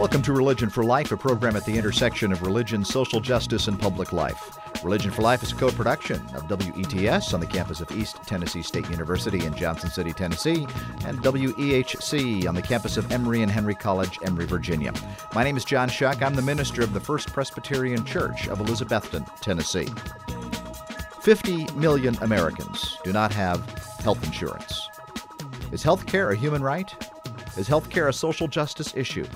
Welcome to Religion for Life, a program at the intersection of religion, social justice, and public life. Religion for Life is a co production of WETS on the campus of East Tennessee State University in Johnson City, Tennessee, and WEHC on the campus of Emory and Henry College, Emory, Virginia. My name is John Shuck. I'm the minister of the First Presbyterian Church of Elizabethton, Tennessee. 50 million Americans do not have health insurance. Is health care a human right? Is health care a social justice issue?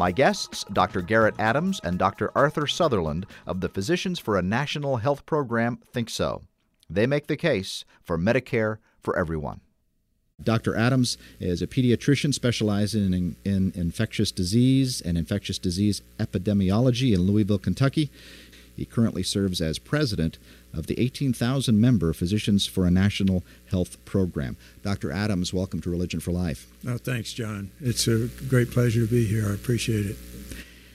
My guests, Dr. Garrett Adams and Dr. Arthur Sutherland of the Physicians for a National Health Program, think so. They make the case for Medicare for everyone. Dr. Adams is a pediatrician specializing in, in, infectious disease and infectious disease epidemiology in Louisville, Kentucky. He currently serves as president of the 18,000 member Physicians for a National Health Program. Dr. Adams, welcome to Religion for Life. Oh, thanks, John. It's a great pleasure to be here. I appreciate it.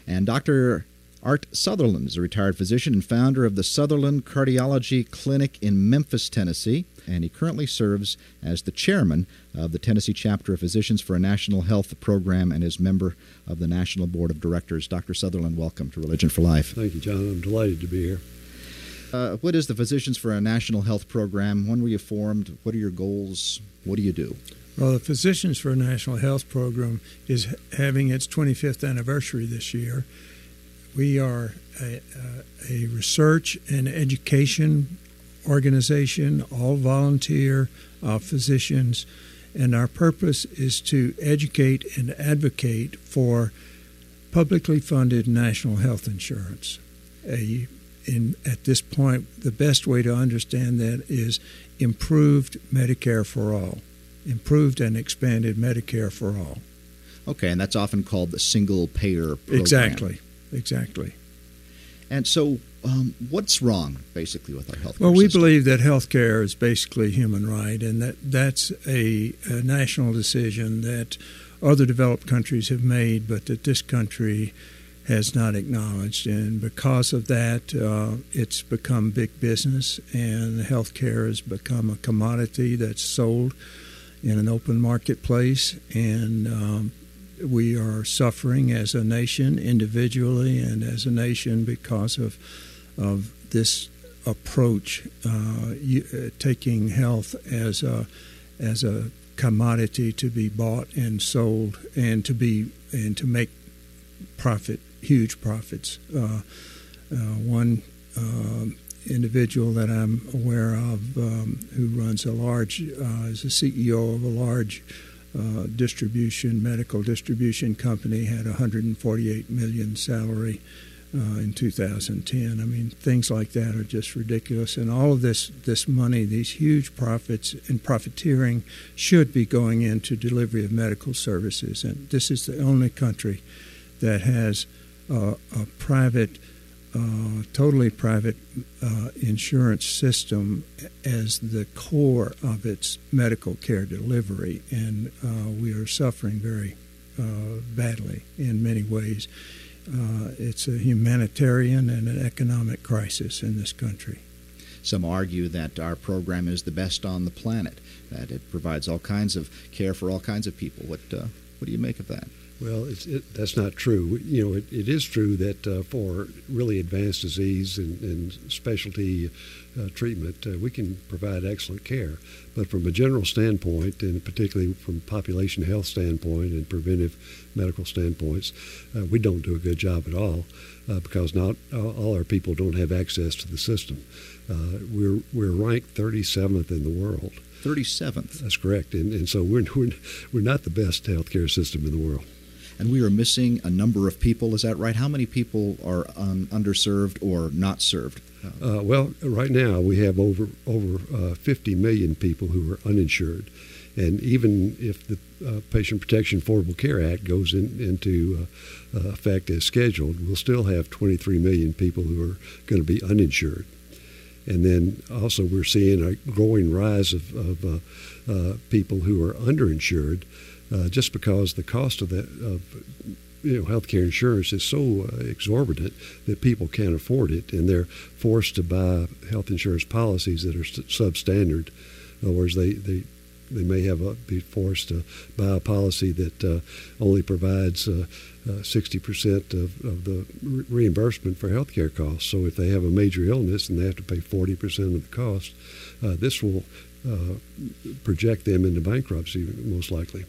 And Dr. Art Sutherland is a retired physician and founder of the Sutherland Cardiology Clinic in Memphis, Tennessee, and he currently serves as the chairman of the Tennessee chapter of Physicians for a National Health Program and is member of the National Board of Directors. Dr. Sutherland, welcome to Religion for Life. Thank you, John. I'm delighted to be here. Uh, what is the Physicians for a National Health Program? When were you formed? What are your goals? What do you do? Well, the Physicians for a National Health Program is having its 25th anniversary this year. We are a, a research and education organization, all volunteer uh, physicians, and our purpose is to educate and advocate for publicly funded national health insurance. A in, at this point, the best way to understand that is improved Medicare for all, improved and expanded Medicare for all. Okay, and that's often called the single payer program. Exactly, exactly. And so, um, what's wrong basically with our health? Well, we system? believe that health care is basically a human right, and that that's a, a national decision that other developed countries have made, but that this country has not acknowledged. And because of that, uh, it's become big business, and healthcare has become a commodity that's sold in an open marketplace. And um, we are suffering as a nation, individually, and as a nation because of of this approach, uh, you, uh, taking health as a as a commodity to be bought and sold, and to be and to make profit huge profits. Uh, uh, one um, individual that I'm aware of um, who runs a large, uh, is a CEO of a large uh, distribution, medical distribution company, had 148 million salary uh, in 2010. I mean, things like that are just ridiculous. And all of this, this money, these huge profits and profiteering, should be going into delivery of medical services. And this is the only country that has uh, a private, uh, totally private uh, insurance system as the core of its medical care delivery, and uh, we are suffering very uh, badly in many ways. Uh, it's a humanitarian and an economic crisis in this country. Some argue that our program is the best on the planet, that it provides all kinds of care for all kinds of people. What, what do you make of that? Well, it, that's not true. You know, it, it is true that uh, for really advanced disease and, and specialty uh, treatment, uh, we can provide excellent care. But from a general standpoint, and particularly from population health standpoint and preventive medical standpoints, uh, we don't do a good job at all uh, because not all our people don't have access to the system. Uh, we're we're ranked 37th in the world. 37th. That's correct, and, and so we're, we're we're not the best healthcare system in the world and we are missing a number of people. Is that right? How many people are um, underserved or not served? Uh, well, right now we have over over uh, 50 million people who are uninsured, and even if the uh, Patient Protection Affordable Care Act goes in, into uh, uh, effect as scheduled, we'll still have 23 million people who are going to be uninsured. And then also we're seeing a growing rise of, of uh, people who are underinsured uh, just because the cost of that of you know healthcare insurance is so uh, exorbitant that people can't afford it, and they're forced to buy health insurance policies that are substandard. In other words, they they they may have a, be forced to buy a policy that uh, only provides uh, uh, 60% of, of the re- reimbursement for health care costs. So if they have a major illness and they have to pay 40% of the cost, uh, this will uh, project them into bankruptcy most likely.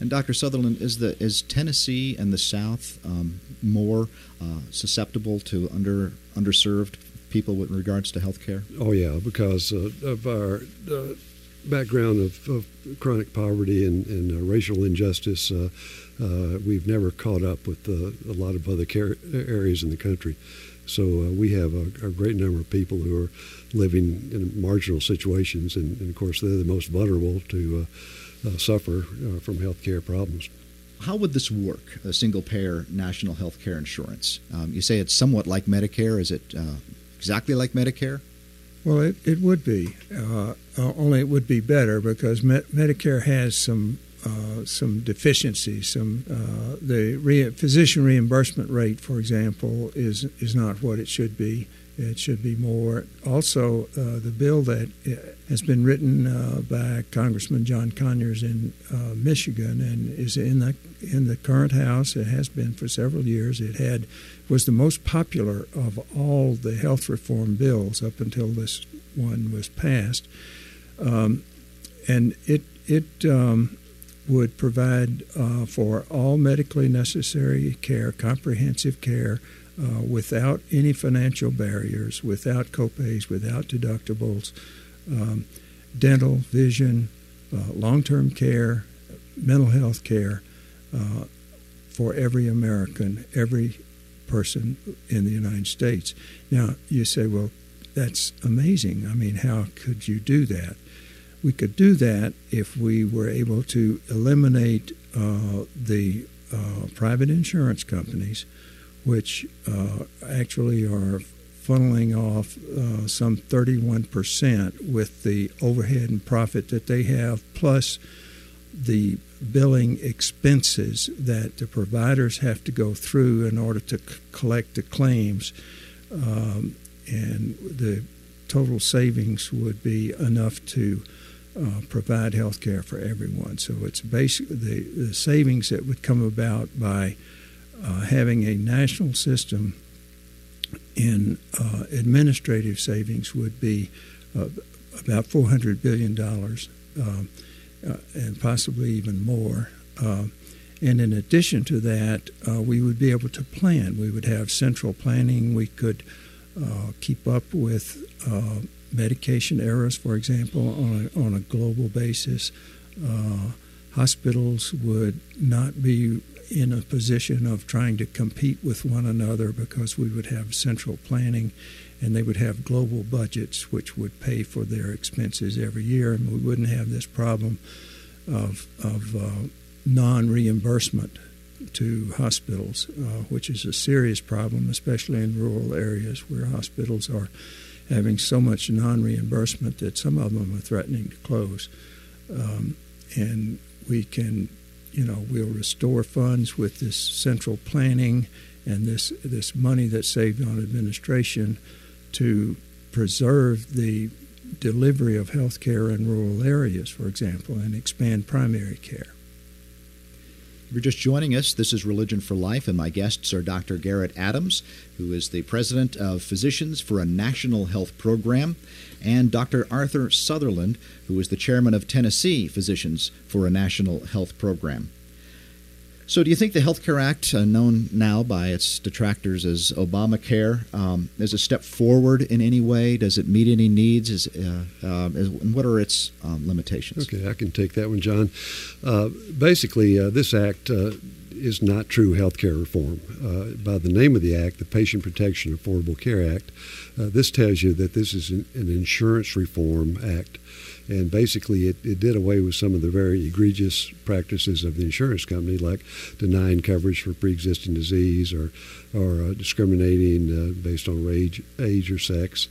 And Dr. Sutherland, is the is Tennessee and the South um, more uh, susceptible to under underserved people with regards to health care? Oh yeah, because uh, of our uh, background of, of, chronic poverty and, and uh, racial injustice, uh, uh, we've never caught up with a lot of other areas in the country. So we have a, a, great number of people who are living in marginal situations, and, and of course they're the most vulnerable to suffer from health care problems how would this work, a single payer national health care insurance? Um, you say it's somewhat like Medicare. Is it uh, exactly like Medicare? Well, it, it would be. Uh, uh, only it would be better because Medicare has some uh, some deficiencies. Some uh, the re- physician reimbursement rate, for example, is is not what it should be. It should be more. Also, uh, the bill that uh, has been written uh, by Congressman John Conyers in uh, Michigan and is in the in the current House. It has been for several years. It had was the most popular of all the health reform bills up until this one was passed, um, and it it. Um, would provide uh, for all medically necessary care, comprehensive care, uh, without any financial barriers, without copays, without deductibles, um, dental, vision, uh, long term care, mental health care uh, for every American, every person in the United States. Now, you say, well, that's amazing. I mean, how could you do that? We could do that if we were able to eliminate uh, the uh, private insurance companies which uh, actually are funneling off uh, some 31% with the overhead and profit that they have, plus the billing expenses that the providers have to go through in order to c- collect the claims. Um, and the total savings would be enough to uh, provide health care for everyone. So it's basically the, the savings that would come about by uh, having a national system in uh, administrative savings would be uh, about $400 billion um, uh, and possibly even more. Uh, and in addition to that, uh, we would be able to plan. We would have central planning. We could keep up with medication errors, for example, on a, on a global basis. hospitals would not be in a position of trying to compete with one another because we would have central planning and they would have global budgets which would pay for their expenses every year, and we wouldn't have this problem of, of uh, non reimbursement to hospitals, uh, which is a serious problem, especially in rural areas where hospitals are having so much non reimbursement that some of them are threatening to close. Um, and we can you know, we'll restore funds with this central planning and this this money that's saved on administration to preserve the delivery of health care in rural areas, for example, and expand primary care. If you're just joining us, this is Religion for Life, and my guests are Dr. Garrett Adams, who is the president of Physicians for a National Health Program, and Dr. Arthur Sutherland, who is the chairman of Tennessee Physicians for a National Health Program. So, do you think the Health Care Act, uh, known now by its detractors as Obamacare, um, is a step forward in any way? Does it meet any needs? Is, uh, uh, is and what are its um, limitations? Okay, I can take that one, John. Uh, basically, uh, this act uh, is not true health care reform. by the name of the act, the Patient Protection Affordable Care Act, this tells you that this is an, an insurance reform act and basically it, it did away with some of the very egregious practices of the insurance company, like denying coverage for pre-existing disease or or uh, discriminating uh, based on age, age or sex.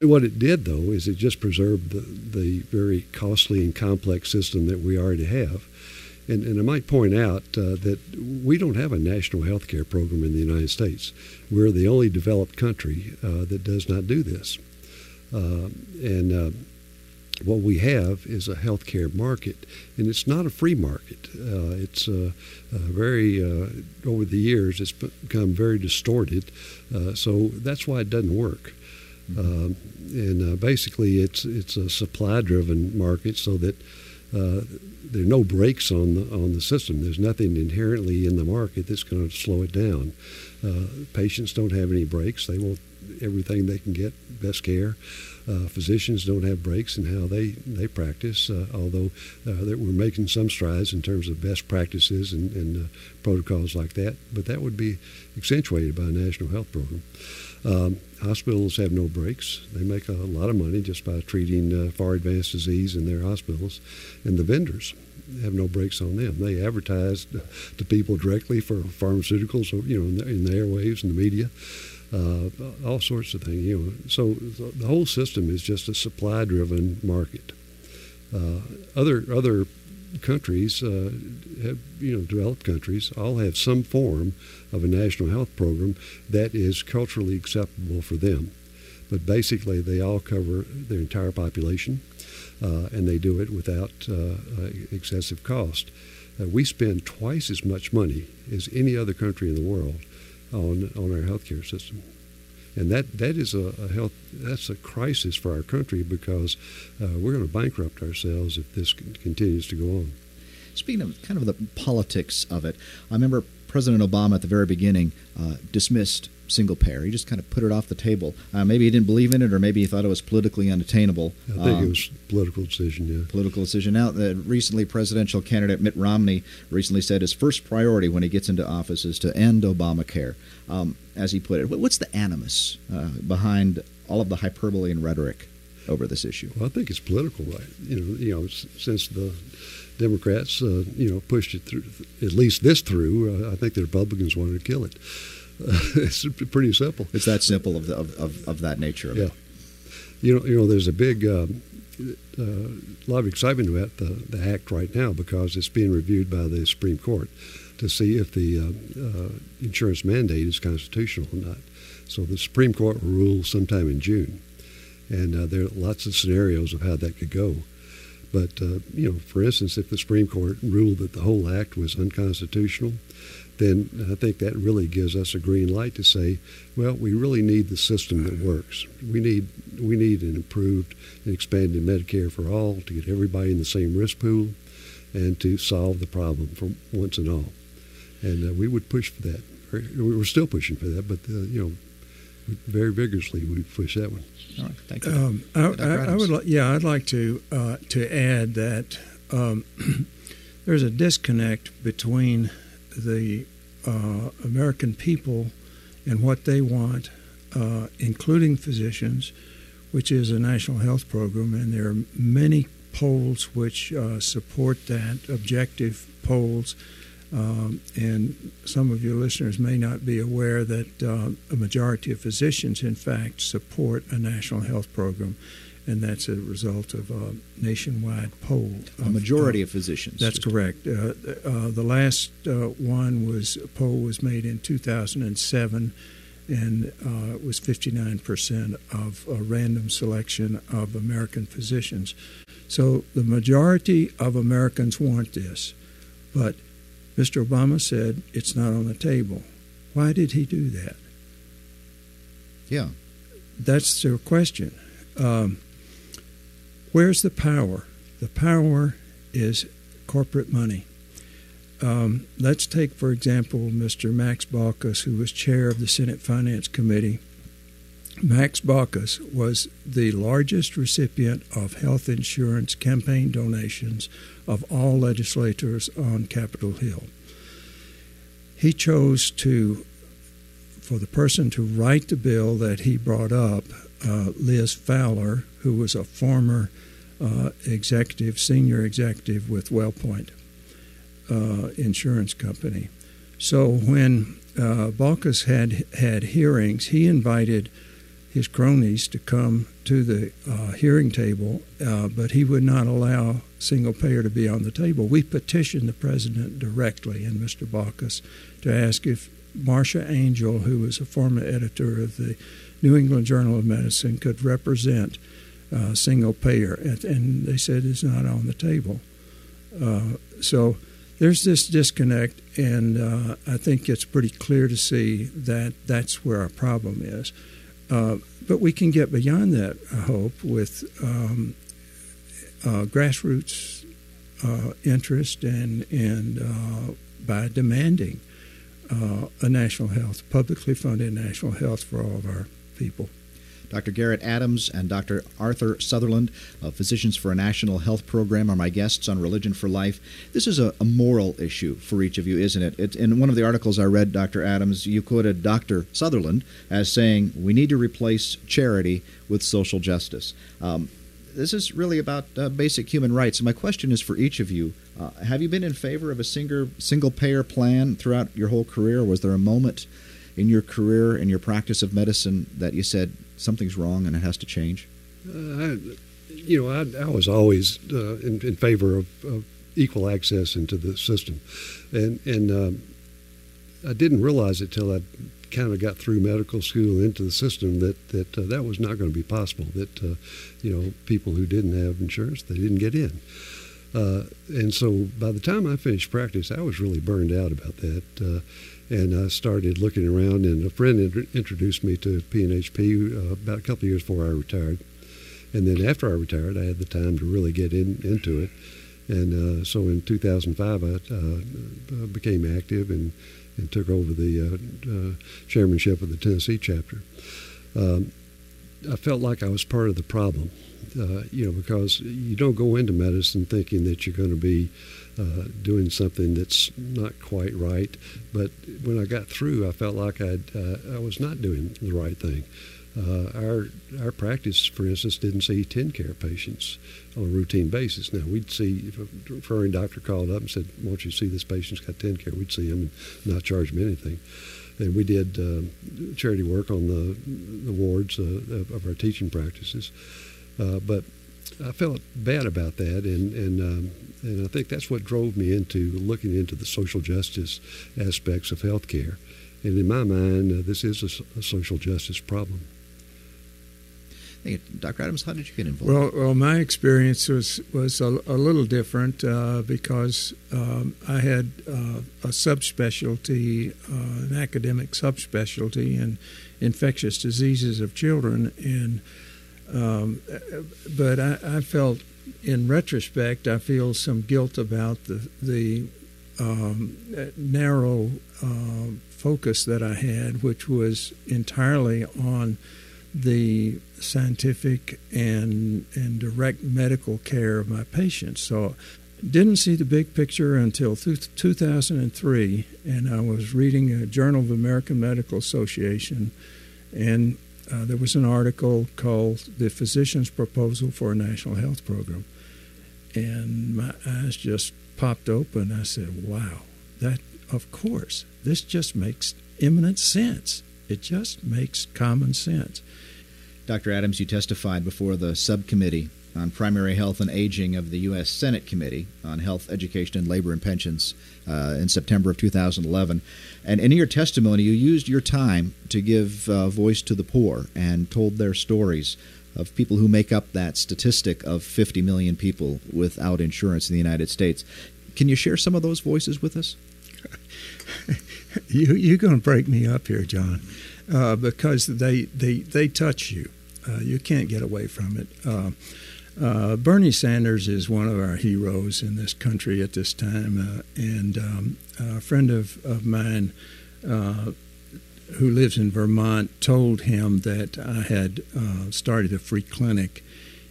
What it did, though, is it just preserved the, the very costly and complex system that we already have. And, and I might point out uh, that we don't have a national health care program in the United States. We're the only developed country uh, that does not do this. Uh, and what we have is a healthcare market, and it's not a free market. Uh, it's uh, uh, very uh, over the years it's become very distorted, uh, so that's why it doesn't work. Mm-hmm. Um, and uh, basically, it's it's a supply-driven market, so that there are no brakes on the on the system. There's nothing inherently in the market that's going to slow it down. patients don't have any brakes. they want everything they can get, best care. Uh, physicians don't have brakes in how they, they practice, uh, although uh, we're making some strides in terms of best practices and, and uh, protocols like that. But that would be accentuated by a national health program. Um, hospitals have no brakes. They make a lot of money just by treating uh, far advanced disease in their hospitals. And the vendors have no brakes on them. They advertise to people directly for pharmaceuticals, you know, in the, in the airwaves and the media uh, all sorts of things. You know, so the whole system is just a supply-driven market. Uh, other other countries, uh, have, you know, developed countries, all have some form of a national health program that is culturally acceptable for them. But basically, they all cover their entire population, uh, and they do it without uh, uh, excessive cost. we spend twice as much money as any other country in the world on on our healthcare system. And that, that is a, a health that's a crisis for our country because uh, we're going to bankrupt ourselves if this continues to go on. Speaking of kind of the politics of it, I remember President Obama at the very beginning uh, dismissed single payer. He just kind of put it off the table. Uh, maybe he didn't believe in it, or maybe he thought it was politically unattainable. I think um, it was political decision. Yeah, political decision. Now, uh, recently, presidential candidate Mitt Romney recently said his first priority when he gets into office is to end Obamacare, um, as he put it. What's the animus uh, behind all of the hyperbole and rhetoric over this issue? Well, I think it's political, right? You know, you know, since the Democrats, uh, you know, pushed it through, at least this through. Uh, I think the Republicans wanted to kill it. it's pretty simple. It's that simple of, the, of, of, of, that nature. Of yeah. It. You know, you know, there's a big, um, uh, lot of excitement about the, the act right now because it's being reviewed by the Supreme Court to see if the uh, uh, insurance mandate is constitutional or not. So the Supreme Court will rule sometime in June, and uh, there are lots of scenarios of how that could go. But uh, you know, for instance, if the Supreme Court ruled that the whole act was unconstitutional, then I think that really gives us a green light to say, well, we really need the system that works. We need we need an improved and expanded Medicare for all to get everybody in the same risk pool, and to solve the problem for once and all. And uh, we would push for that. We're still pushing for that, but uh, you know, very vigorously we push that one. All right, thank you. Um, I, I, I, would, yeah, I'd like to uh, to add that um, there's a disconnect between the uh, American people and what they want, uh, including physicians, which is a national health program, and there are many polls which uh, support that, objective polls. Um, and some of your listeners may not be aware that uh, a majority of physicians, in fact, support a national health program and that's a result of a nationwide poll. A majority of physicians. That's correct. Uh, uh, the last uh, one was a poll was made in 2007, and uh, it was 59 percent of a random selection of American physicians. So the majority of Americans want this, but Mr. Obama said it's not on the table. Why did he do that? Yeah. That's the question. Um, Where's the power? The power is corporate money. Um, let's take, for example, Mr. Max Baucus, who was chair of the Senate Finance Committee. Max Baucus was the largest recipient of health insurance campaign donations of all legislators on Capitol Hill. He chose to, for the person to write the bill that he brought up, uh, Liz Fowler, who was a former uh, executive, senior executive with WellPoint uh, Insurance Company. So when uh, Baucus had had hearings, he invited his cronies to come to the uh, hearing table, uh, but he would not allow single payer to be on the table. We petitioned the president directly and Mr. Baucus to ask if Marcia Angell, who was a former editor of the New England Journal of Medicine, could represent uh, single payer, and they said it's not on the table. Uh, so there's this disconnect, and uh, I think it's pretty clear to see that that's where our problem is. Uh, but we can get beyond that, I hope, with um, uh, grassroots uh, interest and and by demanding a national health, publicly funded national health for all of our people. Dr. Garrett Adams and Dr. Arthur Sutherland of Physicians for a National Health Program are my guests on Religion for Life. This is a, a moral issue for each of you, isn't it? it? In one of the articles I read, Dr. Adams, you quoted Dr. Sutherland as saying, We need to replace charity with social justice. Um, this is really about uh, basic human rights. my question is for each of you uh, Have you been in favor of a single, single payer plan throughout your whole career? Was there a moment in your career, in your practice of medicine, that you said, something's wrong and it has to change? Uh, I, you know, I, I was always uh, in, in, favor of, of, equal access into the system, and and um, I didn't realize it till I kind of got through medical school into the system that that uh, that was not going to be possible. That uh, you know, people who didn't have insurance they didn't get in. Uh, and so by the time I finished practice, I was really burned out about that. Uh, and I started looking around, and a friend introduced me to PNHP uh, about a couple years before I retired. And then after I retired, I had the time to really get in, into it. And uh, so in 2005, I uh, became active and, and took over the chairmanship of the Tennessee chapter. Um, I felt like I was part of the problem, uh, you know, because you don't go into medicine thinking that you're going to be uh, doing something that's not quite right. But when I got through, I felt like i uh, I was not doing the right thing. Uh, our our practice, for instance, didn't see TennCare patients on a routine basis. Now we'd see if a referring doctor called up and said, "Why don't you see this patient's got TennCare?" We'd see him and not charge him anything. And we did uh, charity work on the the wards uh, of, of, our teaching practices, uh, but I felt bad about that, and and um, and I think that's what drove me into looking into the social justice aspects of healthcare. And in my mind, uh, this is a, a, social justice problem. Dr. Adams, how did you get involved? Well, well my experience was was a, a little different uh, because um, I had uh, a subspecialty, uh, an academic subspecialty in infectious diseases of children, and um, but I, I felt in retrospect, I feel some guilt about the the um, narrow uh, focus that I had, which was entirely on the scientific and and direct medical care of my patients. So didn't see the big picture until 2003, and I was reading a Journal of American Medical Association, and uh, there was an article called The Physician's Proposal for a National Health Program. And my eyes just popped open. I said, wow, that, of course, this just makes eminent sense. It just makes common sense. Dr. Adams, you testified before the subcommittee on primary health and aging of the U.S. Senate Committee on Health, Education, and Labor and Pensions uh, in September of 2011. And in your testimony, you used your time to give uh, voice to the poor and told their stories of people who make up that statistic of 50 million people without insurance in the United States. Can you share some of those voices with us? you, you're going to break me up here, John, uh, because they, they, they touch you. Uh, you can't get away from it. Uh, uh, Bernie Sanders is one of our heroes in this country at this time, uh, and um, a friend of, of mine uh, who lives in Vermont told him that I had started a free clinic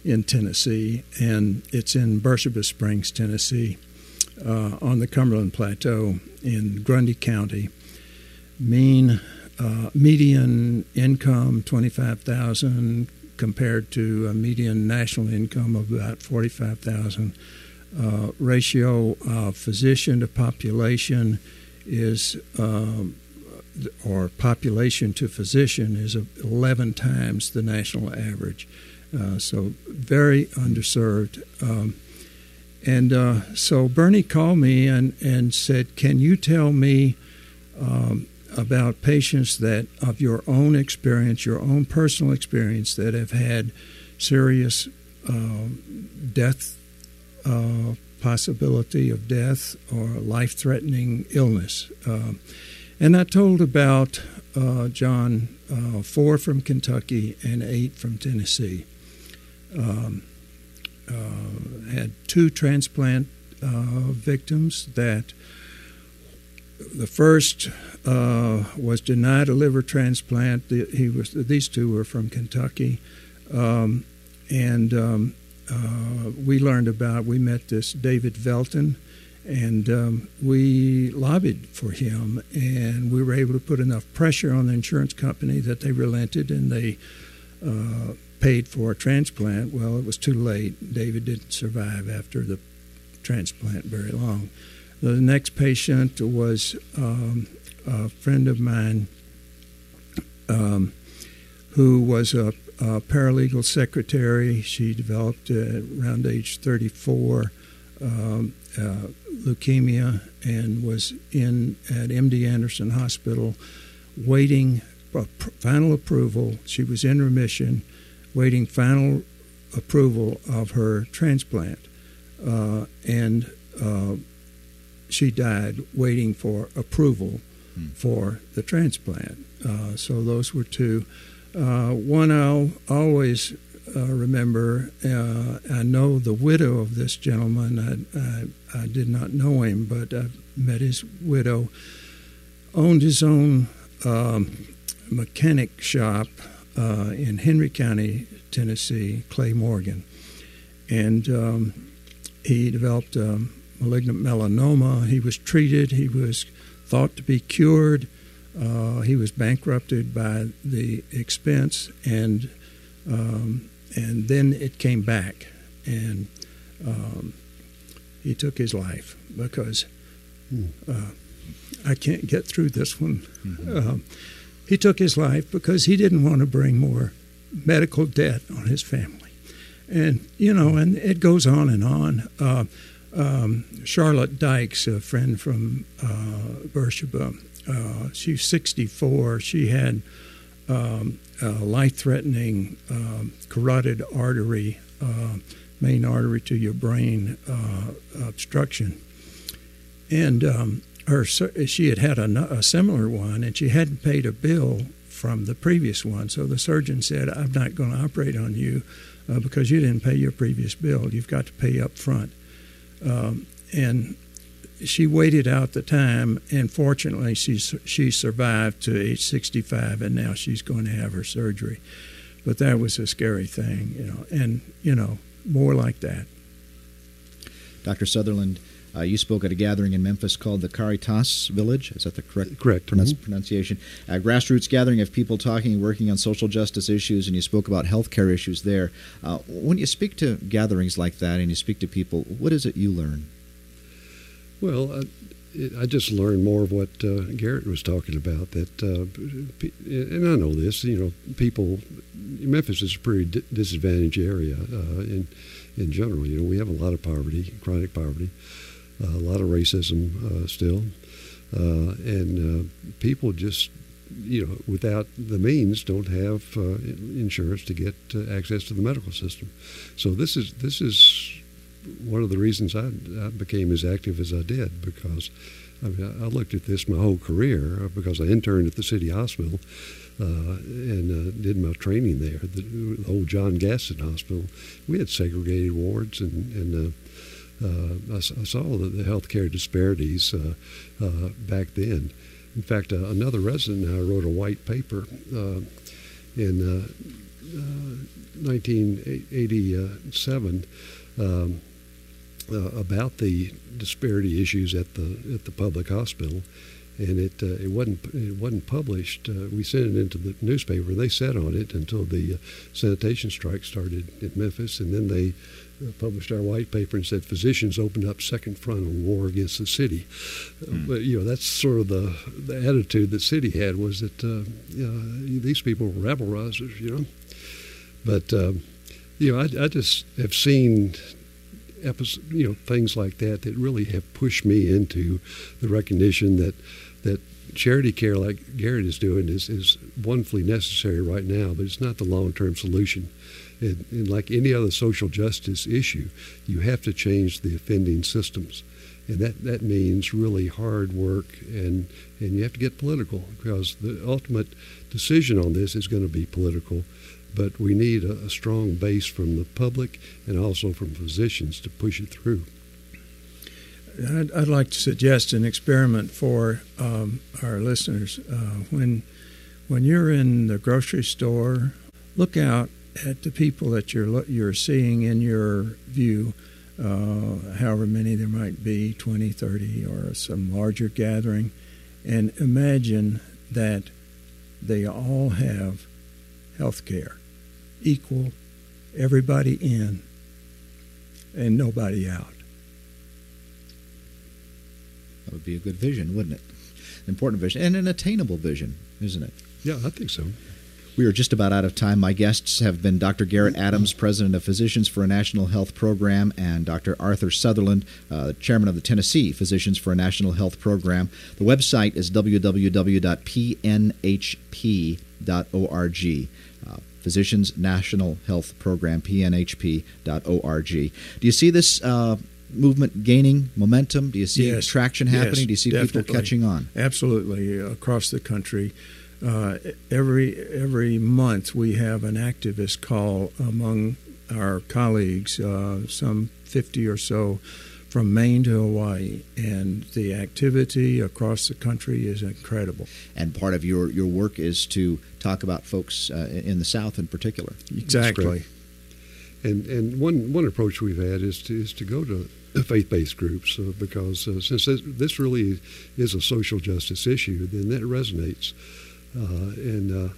in Tennessee, and it's in Beersheba Springs, Tennessee, uh, on the Cumberland Plateau in Grundy County. Mean uh, median income twenty five thousand compared to a median national income of about 45,000. Uh, ratio of physician to population is, uh, or population to physician is 11 times the national average. Uh, so very underserved. Um, and uh, so Bernie called me and, and said, Can you tell me um, about patients that, of your own experience, your own personal experience, that have had serious uh, death uh, possibility of death or life threatening illness. Uh, and I told about uh, John, uh, four from Kentucky and eight from Tennessee. Um, had two transplant uh, victims that the first uh, was denied a liver transplant. He was these two were from Kentucky, um, and um, uh, we learned about. We met this David Velton, and um, we lobbied for him, and we were able to put enough pressure on the insurance company that they relented and they uh, paid for a transplant. Well, it was too late. David didn't survive after the transplant very long. The next patient was um, a friend of mine um, who was a, a, paralegal secretary. She developed uh, around age 34 um, uh, leukemia and was in at MD Anderson Hospital waiting for final approval. She was in remission, waiting final approval of her transplant. Uh, and uh, she died waiting for approval hmm. for the transplant. Uh, so those were two. Uh, one I'll always uh, remember. Uh, I know the widow of this gentleman. I, I, I, did not know him, but I met his widow. Owned his own um, mechanic shop uh, in Henry County, Tennessee, Clay Morgan, and um, he developed a malignant melanoma. He was treated. He was thought to be cured. Uh, he was bankrupted by the expense and um, and then it came back, and um, he took his life because uh, I can't get through this one. Mm-hmm. Uh, he took his life because he didn't want to bring more medical debt on his family, and you know, and it goes on and on. Uh, um, Charlotte Dykes, a friend from uh, Beersheba, uh, she's 64. She had um, life threatening um, carotid artery, uh, main artery to your brain uh, obstruction. And um, her, she had had a, a, similar one, and she hadn't paid a bill from the previous one. So the surgeon said, I'm not going to operate on you uh, because you didn't pay your previous bill. You've got to pay up front. Um, and she waited out the time, and fortunately, she she survived to age 65, and now she's going to have her surgery. But that was a scary thing, you know, and you know, more like that. Dr. Sutherland, uh, you spoke at a gathering in Memphis called the Caritas Village. Is that the correct, correct. mm-hmm. pronunciation? A grassroots gathering of people talking and working on social justice issues, and you spoke about healthcare issues there. Uh, when you speak to gatherings like that and you speak to people, what is it you learn? Well, I, I just learned more of what uh, Garrett was talking about. That, uh, and I know this. You know, people. Memphis is a pretty disadvantaged area uh, in in general. You know, we have a lot of poverty, chronic poverty, uh, a lot of racism uh, still, uh, and people just you know, without the means, don't have uh, insurance to get uh, access to the medical system. So this is this is one of the reasons I, I, became as active as I did because I, mean, I, looked at this my whole career uh, because I interned at the city hospital uh, and uh, did my training there. The, old John Gaston Hospital, we had segregated wards and, and uh, uh I, I, saw the, the healthcare disparities uh, back then. In fact, another resident and I wrote a white paper in 1987. Um, uh, about the disparity issues at the at the public hospital, and it uh, it wasn't it wasn't published. Uh, we sent it into the newspaper. They sat on it until the uh, sanitation strike started in Memphis, and then they uh, published our white paper and said physicians opened up second front of war against the city. Mm. but you know that's sort of the the attitude that city had was that uh, these people were rabble rousers, you know. But um, you know, I, I just have seen episode, you know, things like that that really have pushed me into the recognition that that charity care like Garrett is doing is, is wonderfully necessary right now, but it's not the long term solution. And, and like any other social justice issue, you have to change the offending systems. And that, that means really hard work and, and you have to get political because the ultimate decision on this is going to be political. But we need a, a strong base from the public and also from physicians to push it through. I'd, I'd like to suggest an experiment for um, our listeners. Uh, when when you're in the grocery store, look out at the people that you're you're seeing in your view, uh, however many there might be, 20, 30, or some larger gathering, and imagine that they all have health care, equal, everybody in, and nobody out. That would be a good vision, wouldn't it? An important vision and an attainable vision, isn't it? Yeah, I think so. We are just about out of time. My guests have been Dr. Garrett Adams, President of Physicians for a National Health Program, and Dr. Arthur Sutherland, uh, Chairman of the Tennessee Physicians for a National Health Program. The website is www.pnhp.org. Uh, Physicians National Health Program, pnhp.org. Do you see this uh, movement gaining momentum? Do you see yes. traction happening? Yes, Do you see definitely. people catching on? Absolutely, across the country. Uh, every every month we have an activist call among our colleagues, uh, some 50 or so from Maine to Hawaii, and the activity across the country is incredible. And part of your, your work is to talk about folks uh, in the South in particular. Exactly. And and one one approach we've had is to is to go to faith-based groups uh, because uh, since this, this really is a social justice issue, then that resonates. Uh, and uh,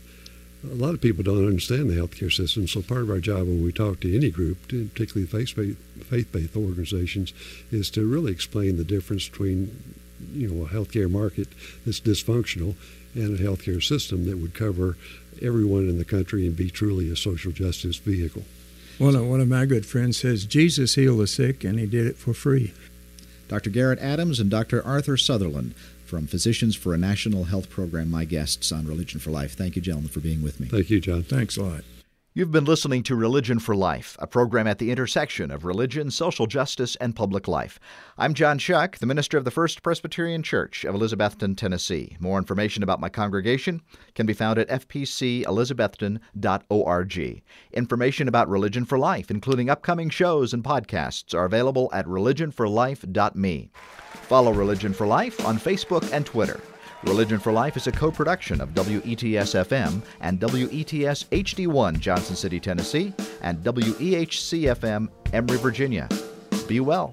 a lot of people don't understand the healthcare system. So part of our job when we talk to any group, particularly faith-based organizations, is to really explain the difference between you know a healthcare market that's dysfunctional and a healthcare system that would cover everyone in the country and be truly a social justice vehicle. One of, one of my good friends says Jesus healed the sick and he did it for free. Dr. Garrett Adams and Dr. Arthur Sutherland from Physicians for a National Health Program, my guests on Religion for Life. Thank you, gentlemen, for being with me. Thank you, John. Thanks a lot. You've been listening to Religion for Life, a program at the intersection of religion, social justice, and public life. I'm John Shuck, the minister of the First Presbyterian Church of Elizabethton, Tennessee. More information about my congregation can be found at fpcelizabethton.org. Information about Religion for Life, including upcoming shows and podcasts, are available at religionforlife.me. Follow Religion for Life on Facebook and Twitter. Religion for Life is a co production of WETS FM and WETS HD1 Johnson City, Tennessee, and WEHC FM Emory, Virginia. Be well.